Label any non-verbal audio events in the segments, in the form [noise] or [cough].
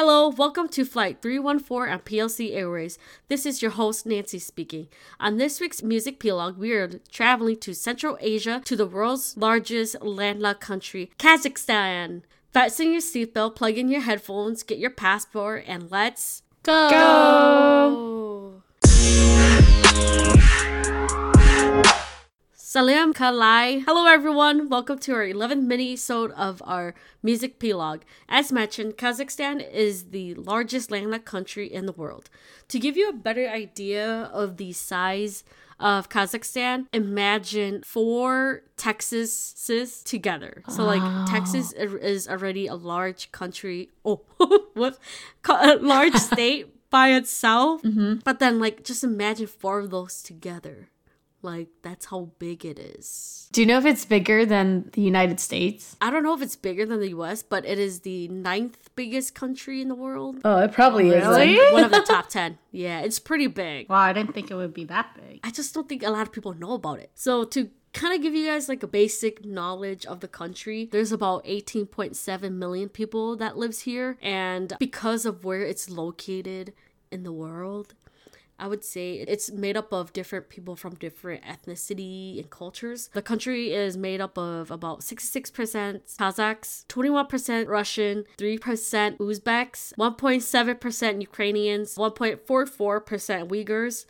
Hello, welcome to Flight 314 on PLC Airways. This is your host, Nancy, speaking. On this week's Music Pilogue, we are traveling to Central Asia to the world's largest landlocked country, Kazakhstan. Fasten your seatbelt, plug in your headphones, get your passport, and let's Go. go! Salam Kalai. Hello everyone. Welcome to our 11th mini-sode of our music Pilogue. As mentioned, Kazakhstan is the largest landlocked country in the world. To give you a better idea of the size of Kazakhstan, imagine four Texases together. So like Texas is already a large country. Oh, [laughs] what? A large [laughs] state by itself. Mm-hmm. But then like just imagine four of those together. Like that's how big it is. Do you know if it's bigger than the United States? I don't know if it's bigger than the US, but it is the ninth biggest country in the world. Oh, it probably is. Like one of the [laughs] top 10. Yeah, it's pretty big. Wow, I didn't think it would be that big. I just don't think a lot of people know about it. So to kind of give you guys like a basic knowledge of the country, there's about 18.7 million people that lives here and because of where it's located in the world, I would say it's made up of different people from different ethnicity and cultures. The country is made up of about 66% Kazakhs, 21% Russian, 3% Uzbeks, 1.7% Ukrainians, 1.44% Uyghurs,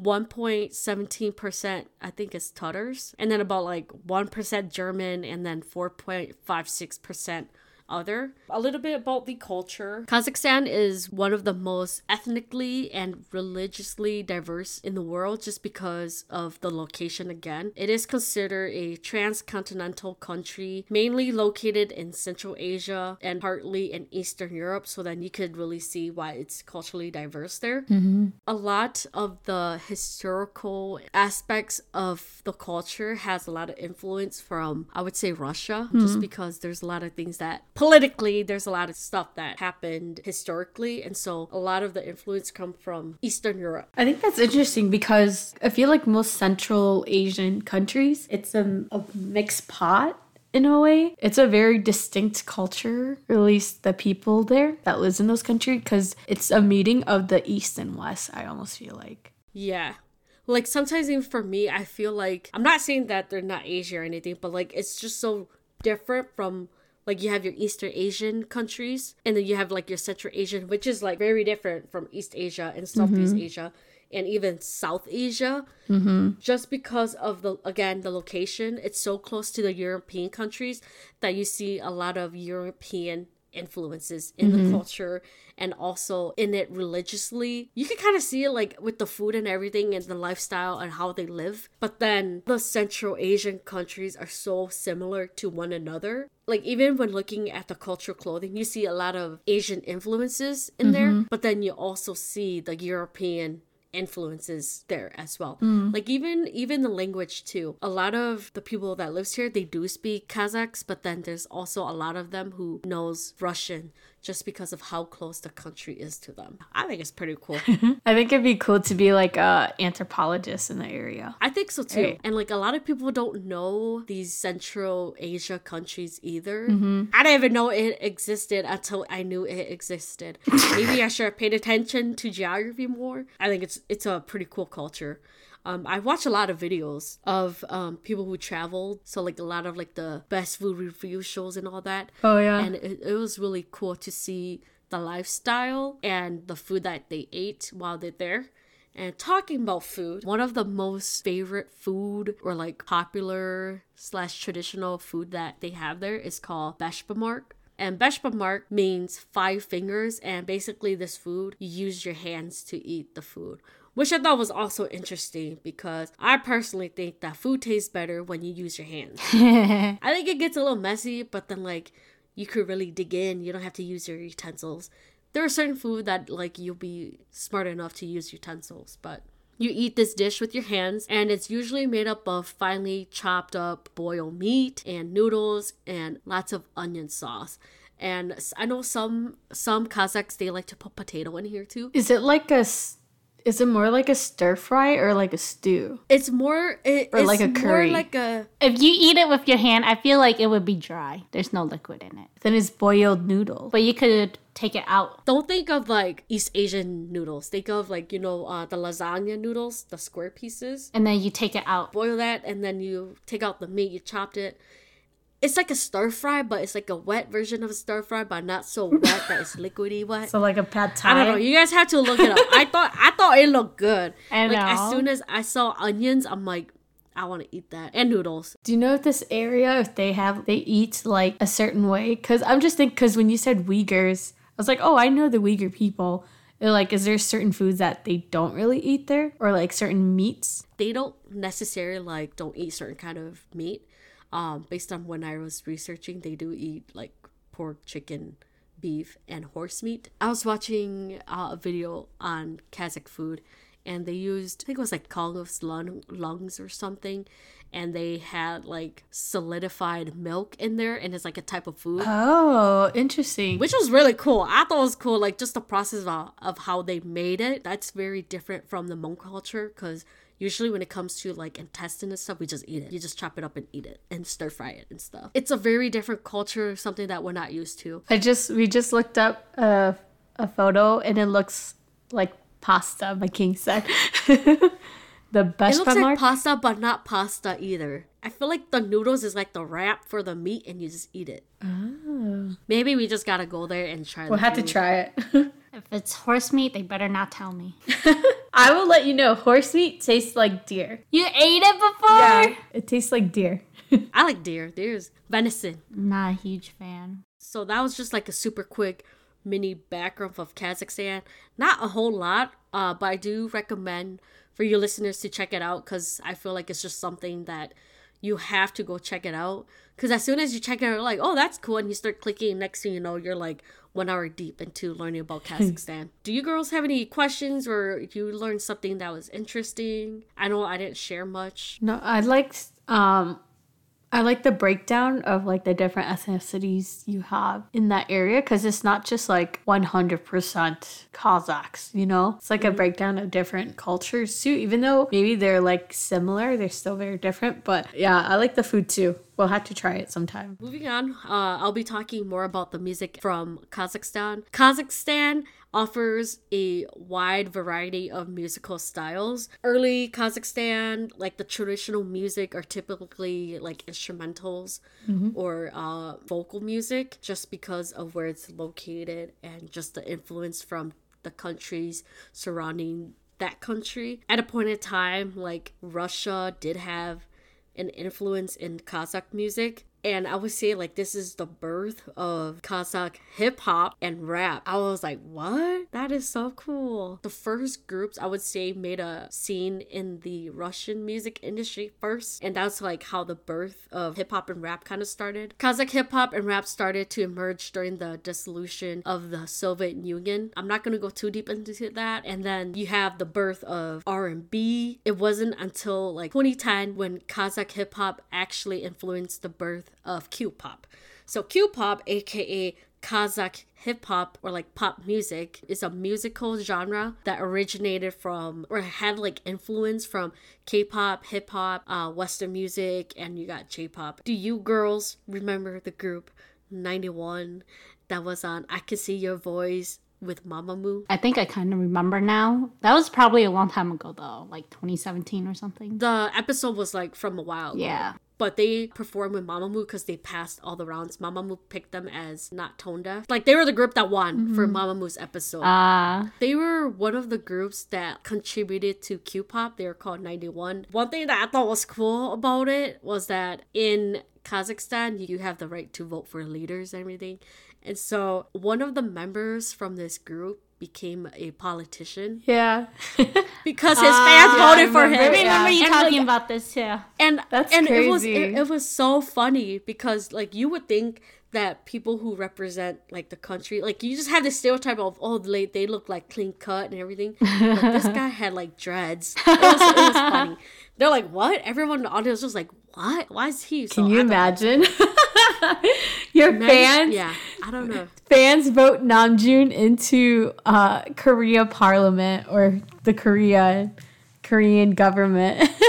1.17% I think is Tatars, and then about like 1% German, and then 4.56% other. A little bit about the culture. Kazakhstan is one of the most ethnically and religiously diverse in the world just because of the location again. It is considered a transcontinental country, mainly located in Central Asia and partly in Eastern Europe, so then you could really see why it's culturally diverse there. Mm-hmm. A lot of the historical aspects of the culture has a lot of influence from, I would say, Russia, just hmm. because there's a lot of things that politically, there's a lot of stuff that happened historically. And so a lot of the influence come from Eastern Europe. I think that's interesting because I feel like most Central Asian countries, it's a, a mixed pot in a way. It's a very distinct culture, at least the people there that lives in those countries, because it's a meeting of the East and West, I almost feel like. Yeah. Like sometimes even for me, I feel like I'm not saying that they're not Asia or anything, but like it's just so different from like you have your Eastern Asian countries and then you have like your Central Asian, which is like very different from East Asia and Southeast Asia and even South Asia. Mm-hmm. Just because of the again the location, it's so close to the European countries that you see a lot of European influences in the mm-hmm. culture and also in it religiously. You can kind of see it like with the food and everything and the lifestyle and how they live. But then the Central Asian countries are so similar to one another. Like even when looking at the cultural clothing, you see a lot of Asian influences in there, mm-hmm. but then you also see the European influences there as well. Hmm. Like even even the language too. A lot of the people that lives here they do speak kazakhs but then there's also a lot of them who knows russian just because of how close the country is to them i think it's pretty cool [laughs] I think it'd be cool to be like a anthropologist in the area. I think so too. Right. And like a lot of people don't know these Central Asia countries either. Mm-hmm. I didn't even know it existed until I knew it existed. [laughs] Maybe I should have paid attention to geography more. I think it's it's a pretty cool culture. Um, I watch a lot of videos of um, people who traveled, so like a lot of like the best food review shows and all that. Oh, yeah. and it, it was really cool to see the lifestyle and the food that they ate while they're there. And talking about food, one of the most favorite food or like popular slash traditional food that they have there is called beshbamark. And beshbamark means five fingers, and basically this food you use your hands to eat the food. Which I thought was also interesting because I personally think that food tastes better when you use your hands. [laughs] [laughs] I think it gets a little messy, but then like you could really dig in. You don't have to use your utensils. There are certain food that like you'll be smart enough to use utensils, but you eat this dish with your hands and it's usually made up of finely chopped up boiled meat and noodles and lots of onion sauce. And I know some some Kazakhs they like to put potato in here too. Is it like a Is it more like a stir fry or like a stew? It's more it, Or it's like a more curry. like a If you eat it with your hand, I feel like it would be dry. There's no liquid in it. Then it's boiled noodle. But you could take it out. don't think of like East Asian noodles. Think of like, you know, uh, the lasagna noodles, the square pieces. And then you take it out. Boil that and then you take out the meat, you chopped it. It's like a stir fry, but it's like a wet version of a stir fry, but not so wet that it's liquidy wet. So like a pad thai. I don't know. You guys have to look it up. I thought I thought it looked good. I like as soon as I saw onions, I'm like, I want to eat that and noodles. Do you know if this area, if they have, they eat like a certain way? Because I'm just thinking, because when you said Uyghurs, I was like, oh, I know the Uyghur people. They're like, is there certain foods that they don't really eat there? Or like certain meats? They don't necessarily like don't eat certain kind of meat. Um, based on when I was researching, they do eat like pork, chicken, beef, and horse meat. I was watching uh, a video on Kazakh food, and they used I think it was like Kongos lung, lungs or something, and they had like solidified milk in there, and it's like a type of food. Oh, interesting. which was really cool. I thought it was cool, like just the process of, of how they made it. That's very different from the Hmong culture because usually when it comes to like intestine and stuff, we just eat it. You just chop it up and eat it and stir fry it and stuff. It's a very different culture, something that we're not used to. I just, we just looked up a, a photo and it looks like pasta, my king said. [laughs] the best. It best looks like mark. pasta, but not pasta either. I feel like the noodles is like the wrap for the meat, and you just eat it. Oh. Maybe we just gotta go there and try. we'll the have to try it. [laughs] If it's horse meat, they better not tell me. [laughs] I will let you know. Horse meat tastes like deer. You ate it before? Yeah, It tastes like deer. I like deer. Deer's venison. Not a huge fan. So that was just like a super quick mini background of Kazakhstan. Not a whole lot, uh, but I do recommend for your listeners to check it out because I feel like it's just something that you have to go check it out. Because as soon as you check it out, you're like, oh, that's cool. And you start clicking, next thing you know, you're like one hour deep into learning about [laughs] Kazakhstan. do you girls have any questions or you learned something that was interesting? I know I didn't share much. No, I like um I like the breakdown of like the different ethnicities you have in that area because it's not just like 100% Kazakhs, you know? It's like a breakdown of different cultures too. Even though maybe they're like similar, they're still very different. But yeah, I like the food too. We'll have to try it sometime. Moving on, uh, I'll be talking more about the music from Kazakhstan. Kazakhstan offers a wide variety of musical styles. Early Kazakhstan, like the traditional music, are typically like instrumentals or uh, vocal music, just because of where it's located and just the influence from the countries surrounding that country. At a point in time, like Russia did have an influence in Kazakh music. And I would say like this is the birth of Kazakh hip hop and rap. I was like, what? That is so cool. The first groups I would say made a scene in the Russian music industry first. And that's like how the birth of hip hop and rap kind of started. Kazakh hip hop and rap started to emerge during the dissolution of the Soviet Union. I'm not gonna go too deep into that. And then you have the birth of R&B. It wasn't until like 2010 when Kazakh hip hop actually influenced the birth of Q-pop. So Q-pop, aka Kazakh hip hop or like pop music is a musical genre that originated from or had like influence from K-pop, hip hop, uh, Western music, and you got J-pop. Do you girls remember the group 91 that was on I Can See Your Voice with Mamamoo? I think I kind of remember now. That was probably a long time ago, though, like 2017 or something. The episode was like from a while ago. Yeah. But they performed with Mamamoo because they passed all the rounds. Mamamoo picked them as not tone deaf. Like they were the group that won for Mamamoo's episode. Uh, They were one of the groups that contributed to Q-pop. They were called 91. One thing that I thought was cool about it was that in Kazakhstan, you have the right to vote for leaders and everything. And so one of the members from this group became a politician Yeah. [laughs] because his fans Ah, yeah, voted for remember. him. I remember you And, talking like, about this too. and That's and it was it, it was so funny because like you would think that people who represent like the country like you just have this stereotype of oh they, they look like clean cut and everything but this [laughs] guy had like dreads it was, it was funny [laughs] they're like what everyone in the audience was like what why is he so Can you imagine? [laughs] Your Imagine- fans, Yeah, I don't know. fans vote Namjoon into uh, Korea Parliament or the Korea Korean government. [laughs]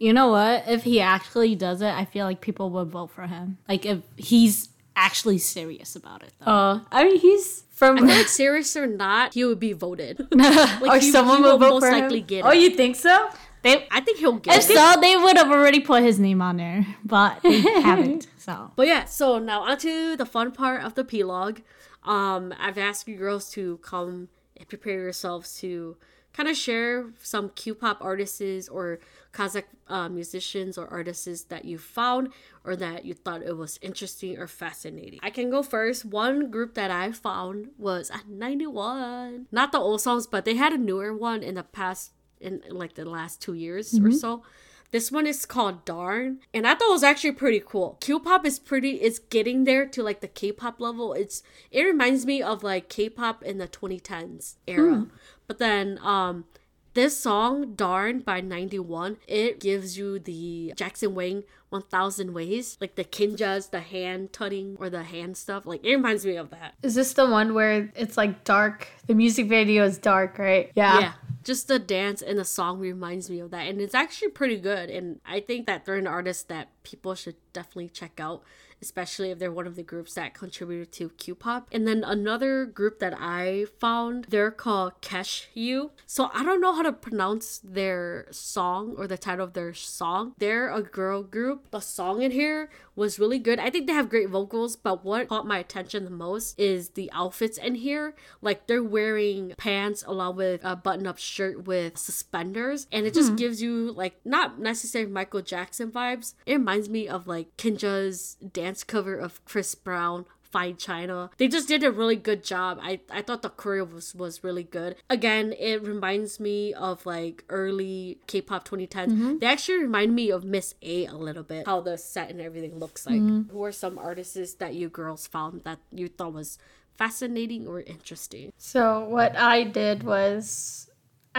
You know what? If he actually does it, I feel like people would vote for him. Like if he's actually serious about it. Though. uh, I mean, he's from. I feel like serious or not, he would be voted. [laughs] or he, someone he will will vote most for likely him. get Oh, it. you think so? They, I think he'll get if it. so, they would have already put his name on there, but they [laughs] haven't. So But yeah, so now onto the fun part of the P-log. Um, I've asked you girls to come and prepare yourselves to kind of share some Q-pop artists or Kazakh uh, musicians or artists that you found or that you thought it was interesting or fascinating. I can go first. One group that I found was at 91. Not the old songs, but they had a newer one in the past, in like the last two years or so. This one is called Darn, and I thought it was actually pretty cool. Q-pop is pretty. It's getting there to like the K-pop level. It's it reminds me of like K-pop in the 2010s era. But then um this song Darn by 91, it gives you the Jackson Wang 1000 ways, like the Kinjaz, the hand tutting or the hand stuff. Like it reminds me of that. Is this the one where it's like dark? The music video is dark, right? Yeah. yeah just the dance and the song reminds me of that and it's actually pretty good and i think that they're an artist that people should definitely check out especially if they're one of the groups that contributed to q-pop. And then another group that i found they're called KeshYou. So i don't know how to pronounce their song or the title of their song. They're a girl group. The song in here was really good. I think they have great vocals but what caught my attention the most is the outfits in here. Like they're wearing pants along with a button-up shirt with suspenders and it just hmm. gives you like not necessarily michael jackson vibes. It reminds me of like Kinjaz's dance cover of chris brown Fine China. They just did a really good job. I, I thought the choreo was, was really good. Again, it reminds me of like early K-pop 2010s. Mm-hmm. They actually remind me of Miss A a little bit. How the set and everything looks like. Mm-hmm. Who are some artists that you girls found that you thought was fascinating or interesting? So what I did was,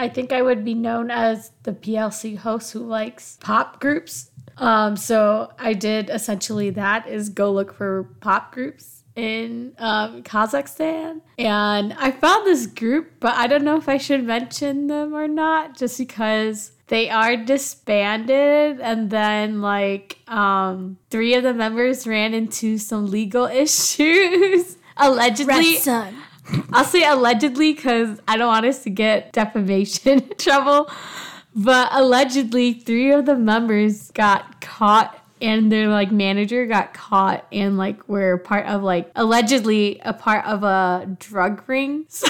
I think I would be known as the PLC host who likes pop groups. Um, so I did essentially that is go look for pop groups in um, Kazakhstan, and I found this group, but I don't know if I should mention them or not, just because they are disbanded and then like um three of the members ran into some legal [laughs] issues allegedly. I'll say allegedly because I don't want us to get defamation [laughs] trouble. But allegedly, three of the members got caught and their like manager got caught and like were part of like allegedly a part of a drug ring. [laughs] So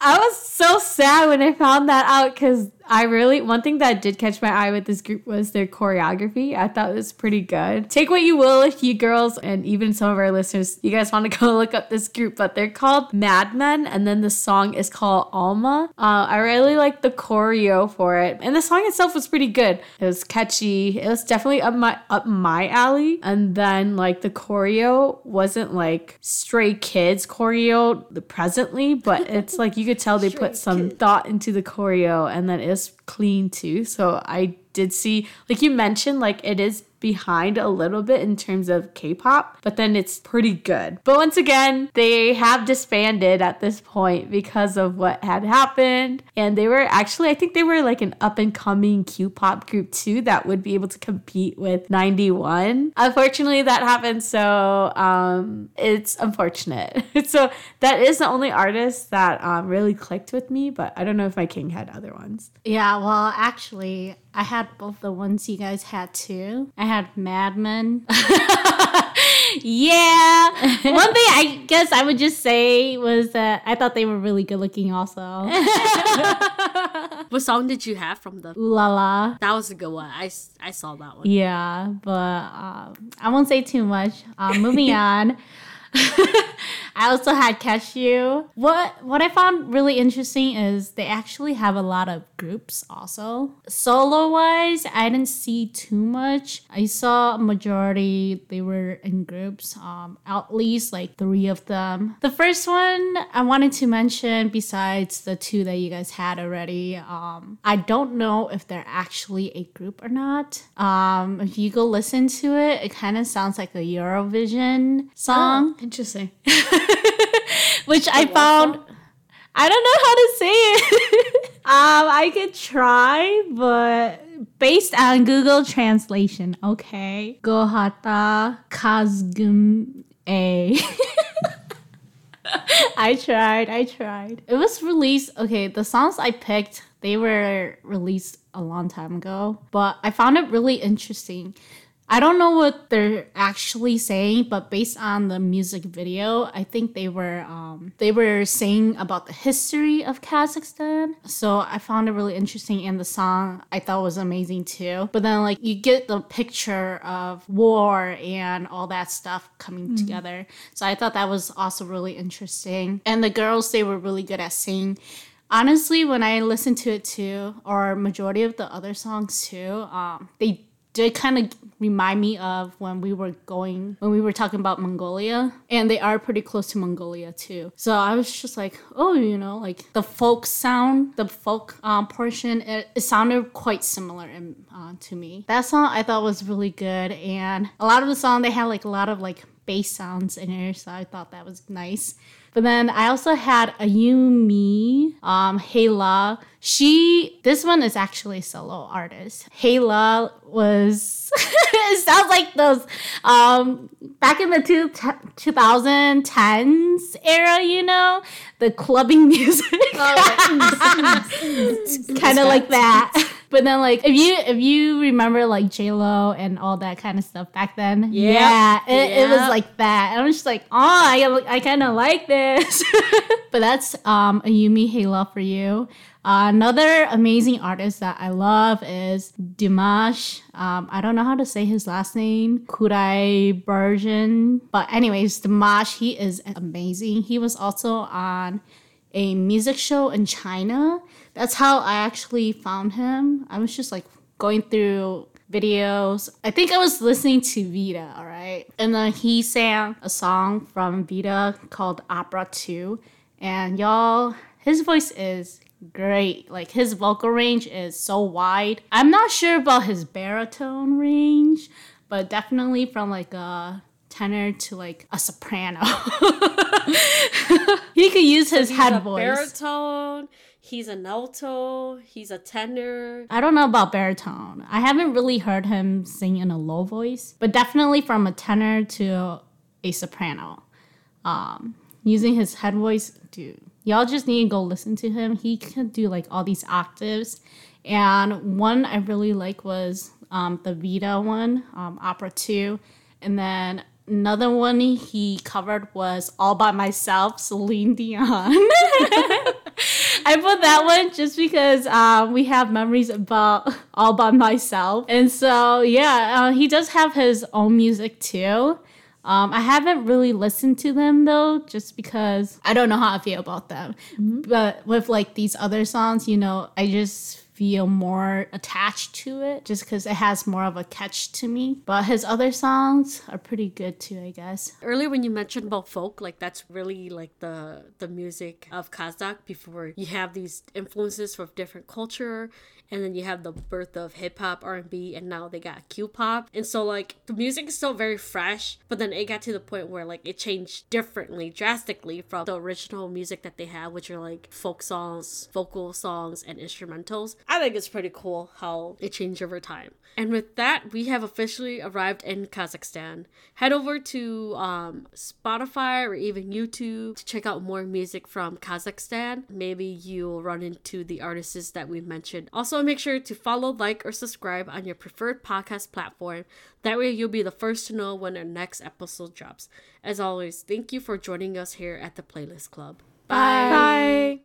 I was so sad when I found that out because I really one thing that did catch my eye with this group was their choreography. I thought it was pretty good. Take what you will if you girls and even some of our listeners, you guys want to [laughs] go look up this group, but they're called Mad Men, and then the song is called Alma. Uh, I really like the choreo for it, and the song itself was pretty good. It was catchy. It was definitely up my up my alley. And then like the choreo wasn't like Stray Kids choreo presently, but it's like you could tell they put some thought into the choreo, and then clean too. So I did see, like you mentioned, like it is behind a little bit in terms of K-pop, but then it's pretty good. But once again, they have disbanded at this point because of what had happened, and they were actually, I think they were like an up and coming Q-pop group too that would be able to compete with 91. Unfortunately, that happened, so um, it's unfortunate. [laughs] so that is the only artist that um, really clicked with me, but I don't know if my king had other ones. Yeah, well, actually, I had both the ones you guys had too. I had Mad Men. [laughs] yeah. One thing I guess I would just say was that I thought they were really good looking also. [laughs] What song did you have from them? Ooh la la. That was a good one. I, I saw that one. Yeah, but um, I won't say too much. Uh, moving [laughs] on. [laughs] I also had KeshYou. What what I found really interesting is they actually have a lot of groups also. Solo wise, I didn't see too much. I saw a majority they were in groups. Um, at least like three of them. The first one I wanted to mention, besides the two that you guys had already, um, I don't know if they're actually a group or not. Um, if you go listen to it, it kind of sounds like a Eurovision song Oh, interesting. [laughs] which I found. I don't know how to say it. [laughs] um, I could try, but based on Google Translation, okay. Gohata Kazgum A. [laughs] I tried, I tried. It was released, okay, the songs I picked, they were released a long time ago, but I found it really interesting. I don't know what they're actually saying, but based on the music video, I think they were um, they were saying about the history of Kazakhstan. So I found it really interesting, and the song I thought was amazing too. But then like you get the picture of war and all that stuff coming together. So I thought that was also really interesting. And the girls they were really good at singing honestly when i listened to it too or majority of the other songs too um, they did kind of remind me of when we were going when we were talking about mongolia and they are pretty close to mongolia too. So i was just like oh you know like the folk sound the folk um, portion it, it sounded quite similar in, uh, to me. That song i thought was really good and a lot of the song they had like a lot of like bass sounds in it so i thought that was nice but then I also had Ayumi, um, Hayla. She, this one is actually a solo artist. Hayla was, [laughs] it sounds like those, um, back in the two, 2010s era, you know, the clubbing [laughs] music. [laughs] kind of like that. But then, like, if you if you remember like J Lo and all that kind of stuff back then, Yep. yeah, it, it was like that. And I'm just like, oh, I I kind of like this. [laughs] but that's um Ayumi Hayla for you. Uh, another amazing artist that I love is Dimash. Um, I don't know how to say his last name, Kudaibergen. But anyways, Dimash, he is amazing. He was also on a music show in China. That's how I actually found him. I was just like going through videos. I think I was listening to Vitas, all right? And then he sang a song from Vitas called Opera 2. And y'all, his voice is great. Like his vocal range is so wide. I'm not sure about his baritone range, but definitely from like a tenor to like a soprano. [laughs] he could use his He's head a voice. baritone. He's an alto. He's a tenor. I don't know about baritone. I haven't really heard him sing in a low voice, but definitely from a tenor to a soprano. Um, using his head voice, dude, y'all just need to go listen to him. He could do like all these octaves, and one I really like was um, the Vitas one, um, Opera Two, and then another one he covered was All by Myself, Celine Dion. [laughs] I put that one just because um, we have memories about all by myself, and so yeah, uh, he does have his own music too. Um, I haven't really listened to them though, just because I don't know how I feel about them. But with like these other songs, you know, I just feel more attached to it just because it has more of a catch to me. But his other songs are pretty good too, I guess. Earlier when you mentioned about folk, like that's really like the the music of Kazakh before you have these influences from different culture and then you have the birth of hip hop, R and B, and now they got Q pop. And so like the music is still very fresh, but then it got to the point where like it changed differently, drastically from the original music that they had, which are like folk songs, vocal songs, and instrumentals. I think it's pretty cool how it changed over time. And with that, we have officially arrived in Kazakhstan. Head over to um, Spotify or even YouTube to check out more music from Kazakhstan. Maybe you'll run into the artists that we mentioned. Also, make sure to follow, like, or subscribe on your preferred podcast platform. That way, you'll be the first to know when our next episode drops. As always, thank you for joining us here at the Playlist Club. Bye.